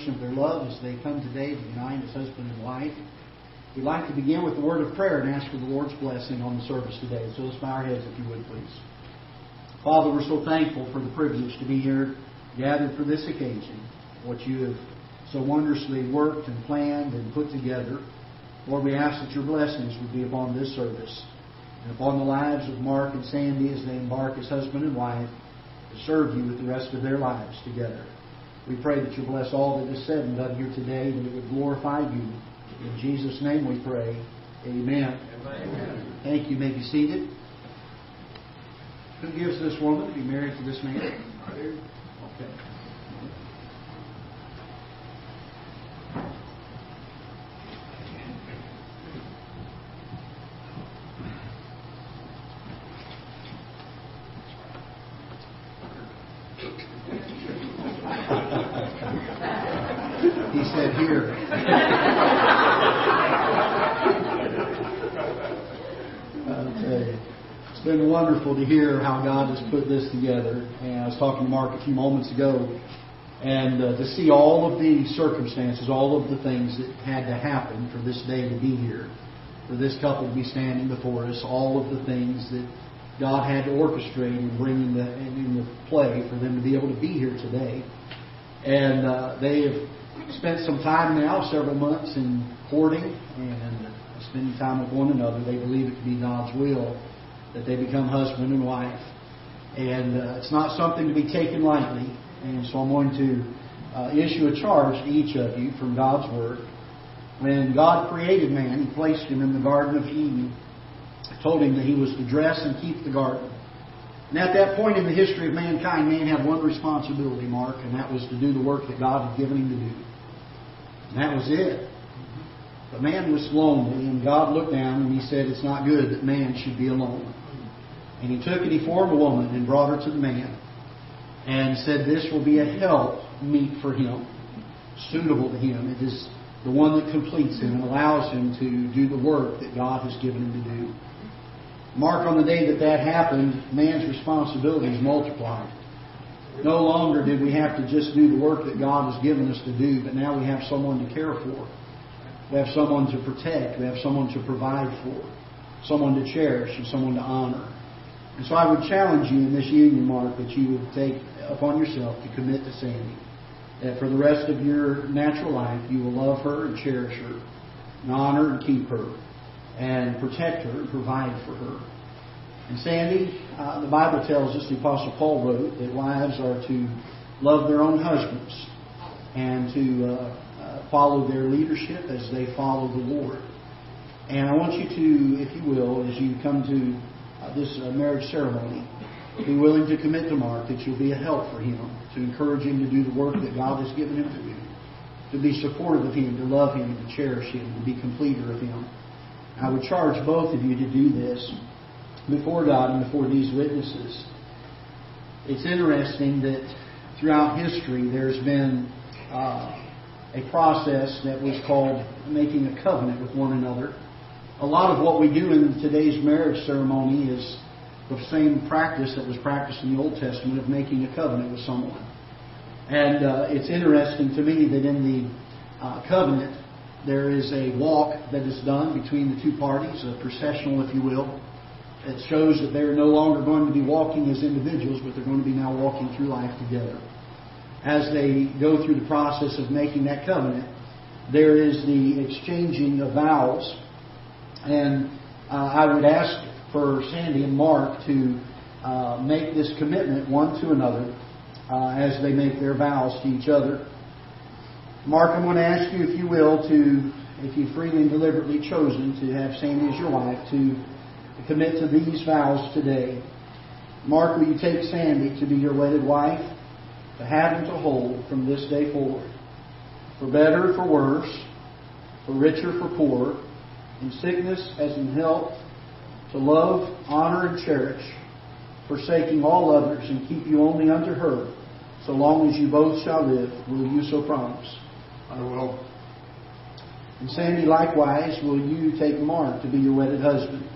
the celebration of their love as they come today to unite as husband and wife. We'd like to begin with the word of prayer and ask for the Lord's blessing on the service today. So let's bow our heads if you would, please. Father, we're so thankful for the privilege to be here gathered for this occasion. What you have so wondrously worked and planned and put together. Lord, we ask that your blessings would be upon this service and upon the lives of Mark and Sandy as they embark as husband and wife to serve you with the rest of their lives together. We pray that you bless all that is said and done here today, that it would glorify you. In Jesus' name we pray. Amen. Amen. Thank you. you may be seated. Who gives this woman to be married to this man? Okay. he said here. okay. It's been wonderful to hear how God has put this together. And I was talking to Mark a few moments ago, and uh, to see all of the circumstances, all of the things that had to happen for this day to be here, for this couple to be standing before us, all of the things that God had to orchestrate and bring into, into play for them to be able to be here today. And uh, they have spent some time now, several months, in courting and spending time with one another. They believe it to be God's will that they become husband and wife. And uh, it's not something to be taken lightly. And so I'm going to uh, issue a charge to each of you from God's Word. When God created man, He placed him in the Garden of Eden, told him that he was to dress and keep the garden. And at that point in the history of mankind, man had one responsibility, Mark, and that was to do the work that God had given him to do. And that was it. But man was lonely, and God looked down and he said, It's not good that man should be alone. And he took and he formed a woman and brought her to the man and said, This will be a help meet for him, suitable to him. It is the one that completes him and allows him to do the work that God has given him to do. Mark, on the day that that happened, man's responsibilities multiplied. No longer did we have to just do the work that God has given us to do, but now we have someone to care for. We have someone to protect. We have someone to provide for. Someone to cherish and someone to honor. And so I would challenge you in this union, Mark, that you would take upon yourself to commit to Sandy. That for the rest of your natural life, you will love her and cherish her, and honor and keep her, and protect her and provide for her. And Sandy, uh, the Bible tells us, the Apostle Paul wrote, that wives are to love their own husbands and to uh, uh, follow their leadership as they follow the Lord. And I want you to, if you will, as you come to uh, this uh, marriage ceremony, be willing to commit to Mark that you'll be a help for him, to encourage him to do the work that God has given him to do, to be supportive of him, to love him, to cherish him, to be completer of him. I would charge both of you to do this before God and before these witnesses. It's interesting that throughout history there's been uh, a process that was called making a covenant with one another. A lot of what we do in today's marriage ceremony is the same practice that was practiced in the Old Testament of making a covenant with someone. And uh, it's interesting to me that in the uh, covenant, there is a walk that is done between the two parties, a processional, if you will. It shows that they're no longer going to be walking as individuals, but they're going to be now walking through life together. As they go through the process of making that covenant, there is the exchanging of vows. And uh, I would ask for Sandy and Mark to uh, make this commitment one to another uh, as they make their vows to each other. Mark, I'm going to ask you, if you will, to, if you've freely and deliberately chosen to have Sandy as your wife, to commit to these vows today. Mark, will you take Sandy to be your wedded wife, to have and to hold from this day forward, for better, for worse, for richer, for poorer, in sickness as in health, to love, honor, and cherish, forsaking all others, and keep you only unto her, so long as you both shall live, will you so promise? I will. And Sandy, likewise, will you take Mark to be your wedded husband?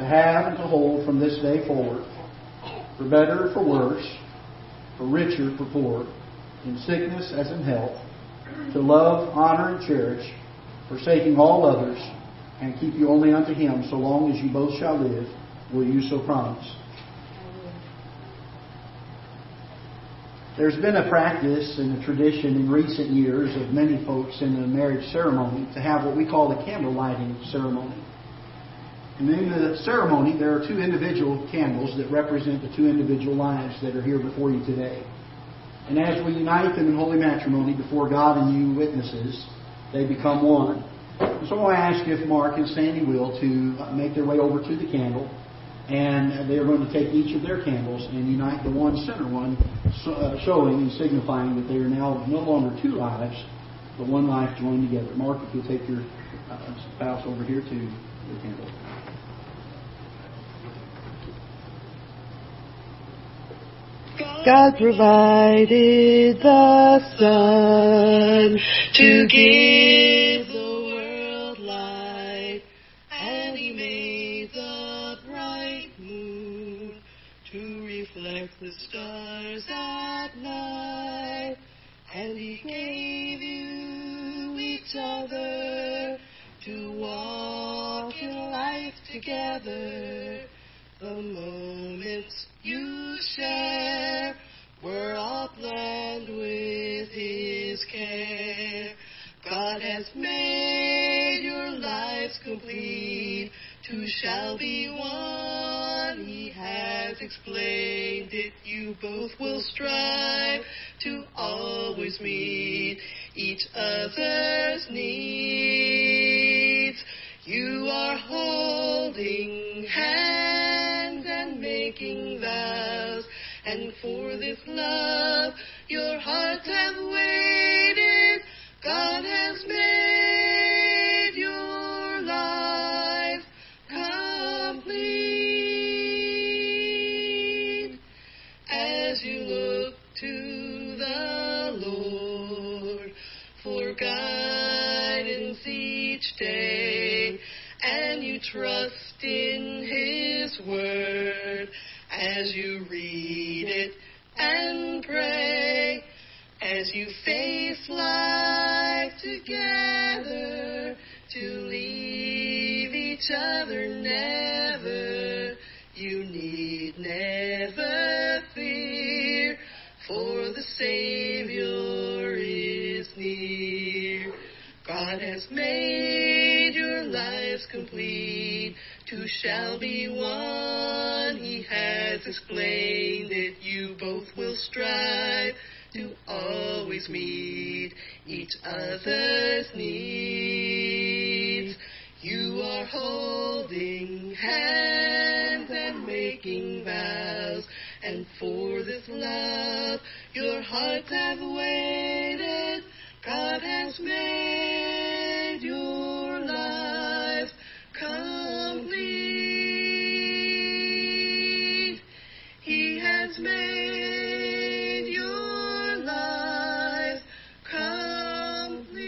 to have and to hold from this day forward, for better, for worse, for richer, for poorer, in sickness as in health, to love, honor, and cherish, forsaking all others, and keep you only unto him so long as you both shall live, will you so promise? There's been a practice and a tradition in recent years of many folks in the marriage ceremony to have what we call the candle lighting ceremony. And in the ceremony, there are two individual candles that represent the two individual lives that are here before you today. And as we unite them in holy matrimony before God and you witnesses, they become one. So I ask if Mark and Sandy will to make their way over to the candle, and they are going to take each of their candles and unite the one center one, uh, showing and signifying that they are now no longer two lives, but one life joined together. Mark, if you'll take your uh, spouse over here to the candle. God provided the sun to give has made your lives complete. Two shall be one. He has explained it. You both will strive to always meet each other's needs. You are Savior is near. God has made your lives complete. Two shall be one. He has explained that You both will strive to always meet each other's needs. You are holding have waited. God has made your life complete. He has made your life complete.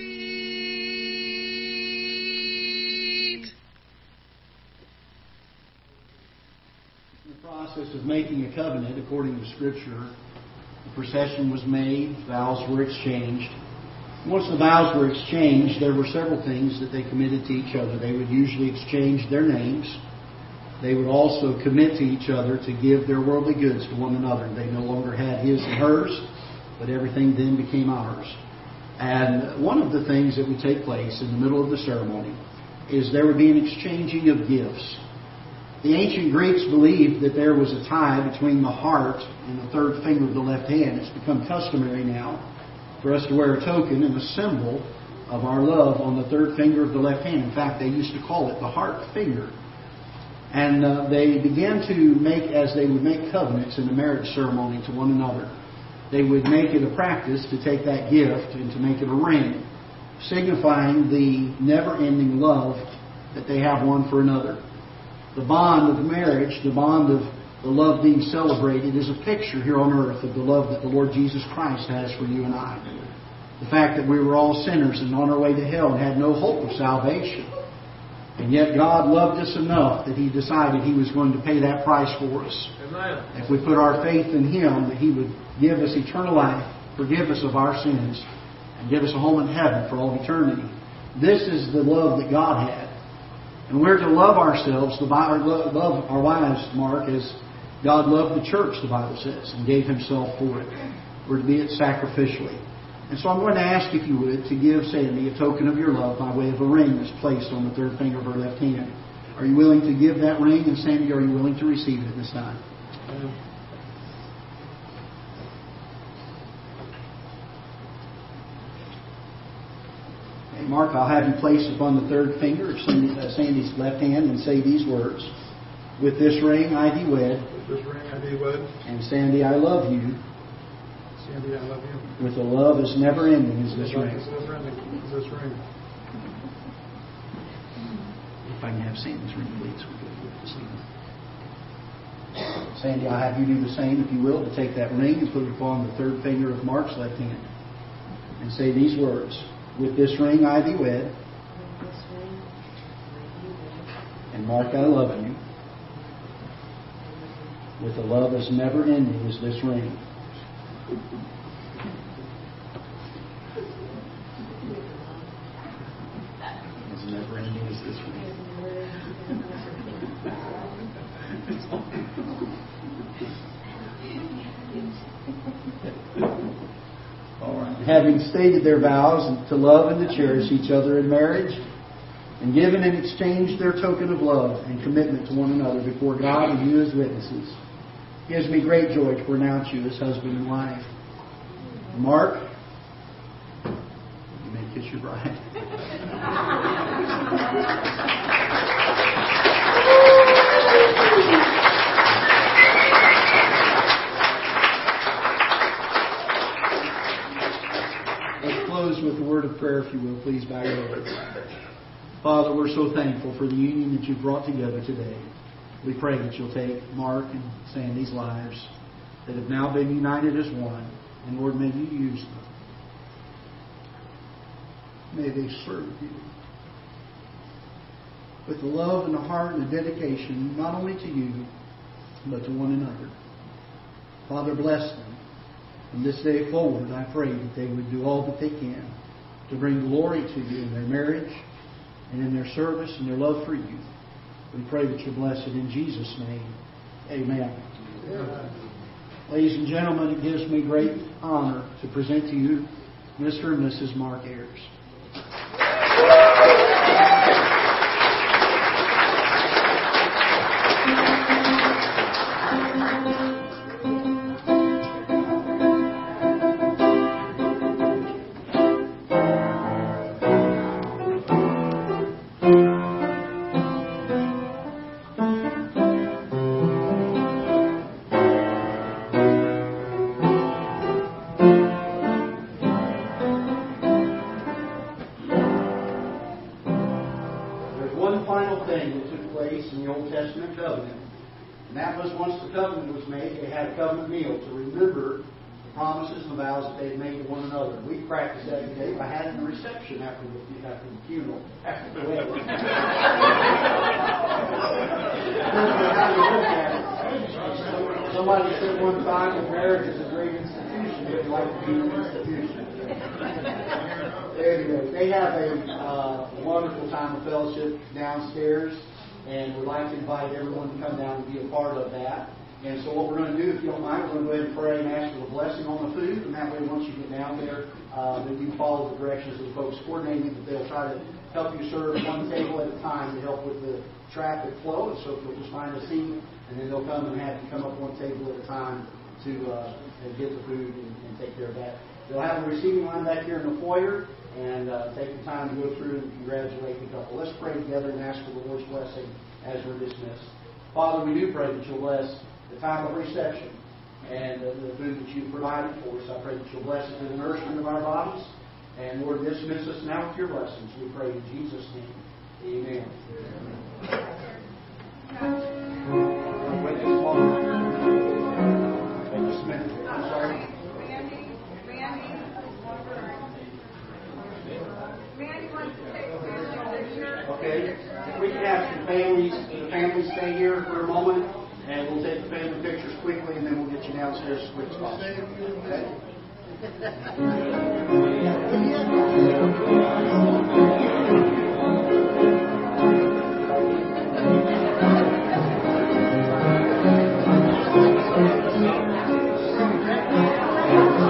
In the process of making a covenant, according to Scripture, procession was made, vows were exchanged. Once the vows were exchanged, there were several things that they committed to each other. They would usually exchange their names. They would also commit to each other to give their worldly goods to one another. They no longer had his and hers, but everything then became ours. And one of the things that would take place in the middle of the ceremony is there would be an exchanging of gifts. The ancient Greeks believed that there was a tie between the heart and the third finger of the left hand. It's become customary now for us to wear a token and a symbol of our love on the third finger of the left hand. In fact, they used to call it the heart finger. And uh, they began to make, as they would make covenants in the marriage ceremony to one another, they would make it a practice to take that gift and to make it a ring, signifying the never ending love that they have one for another. The bond of marriage, the bond of the love being celebrated, is a picture here on earth of the love that the Lord Jesus Christ has for you and I. The fact that we were all sinners and on our way to hell and had no hope of salvation. And yet God loved us enough that He decided He was going to pay that price for us. Amen. If we put our faith in Him, that He would give us eternal life forgive us of our sins, and give us a home in heaven for all eternity. This is the love that God had. And we're to love ourselves, the Bible, love our wives, Mark, as God loved the church, the Bible says, and gave himself for it. We're to be it sacrificially. And so I'm going to ask, if you would, to give Sandy a token of your love by way of a ring that's placed on the third finger of her left hand. Are you willing to give that ring? And Sandy, are you willing to receive it at this time? Uh, Mark, I'll have you place upon the third finger of uh, Sandy's left hand and say these words. With this ring I thee wed. With this ring I thee wed. And Sandy, I love you. Sandy, I love you. With a love as never ending as this ring. As never ending as this ring. If I can have Sandy's ring, please. Sandy, I'll have you do the same, if you will, to take that ring and put it upon the third finger of Mark's left hand. And say these words With this ring I thee wed. And Mark, I love you. With a love as never ending as this ring. As never ending as this ring. Having stated their vows to love and to cherish each other in marriage, and given and exchanged their token of love and commitment to one another before God and you as witnesses, it gives me great joy to pronounce you as husband and wife. Mark, you may kiss your bride. Let's close with a of prayer, if you will. Please bow your heads. Father, we're so thankful for the union that you've brought together today. We pray that you'll take Mark and Sandy's lives that have now been united as one, and Lord, may you use them. May they serve you with the love and the heart and the dedication, not only to you, but to one another. Father, bless them. From this day forward, I pray that they would do all that they can to bring glory to you in their marriage and in their service and their love for you. We pray that you bless it in Jesus' name. Amen. Ladies and gentlemen, it gives me great honor to present to you Mr. and Mrs. Mark Ayers. They made to one another. We practiced that today by having a reception after the, after the funeral, after the wedding. Somebody said one time that marriage is a great institution, if you like to be an institution. Anyway, they have a uh, wonderful time of fellowship downstairs, and we'd like to invite everyone to come down and be a part of that. And so what we're going to do, if you don't mind, we're going to go ahead and pray and ask for a blessing on the food, and that way once you get down there, uh, then you follow the directions of the folks coordinating, that they'll try to help you serve one table at a time to help with the traffic flow. And so if you'll just find a seat, and then they'll come and have you come up one table at a time to uh, get the food and, and take care of that. They'll have a receiving line back here in the foyer, and uh, take the time to go through and congratulate the couple. Let's pray together and ask for the Lord's blessing as we're dismissed. Father, we do pray that you'll bless the time of reception and the food that you've provided for us. I pray that you'll bless it to the nourishment of our bodies. And Lord, dismiss us now with your blessings. We pray in Jesus' name. Amen. Wait and we'll take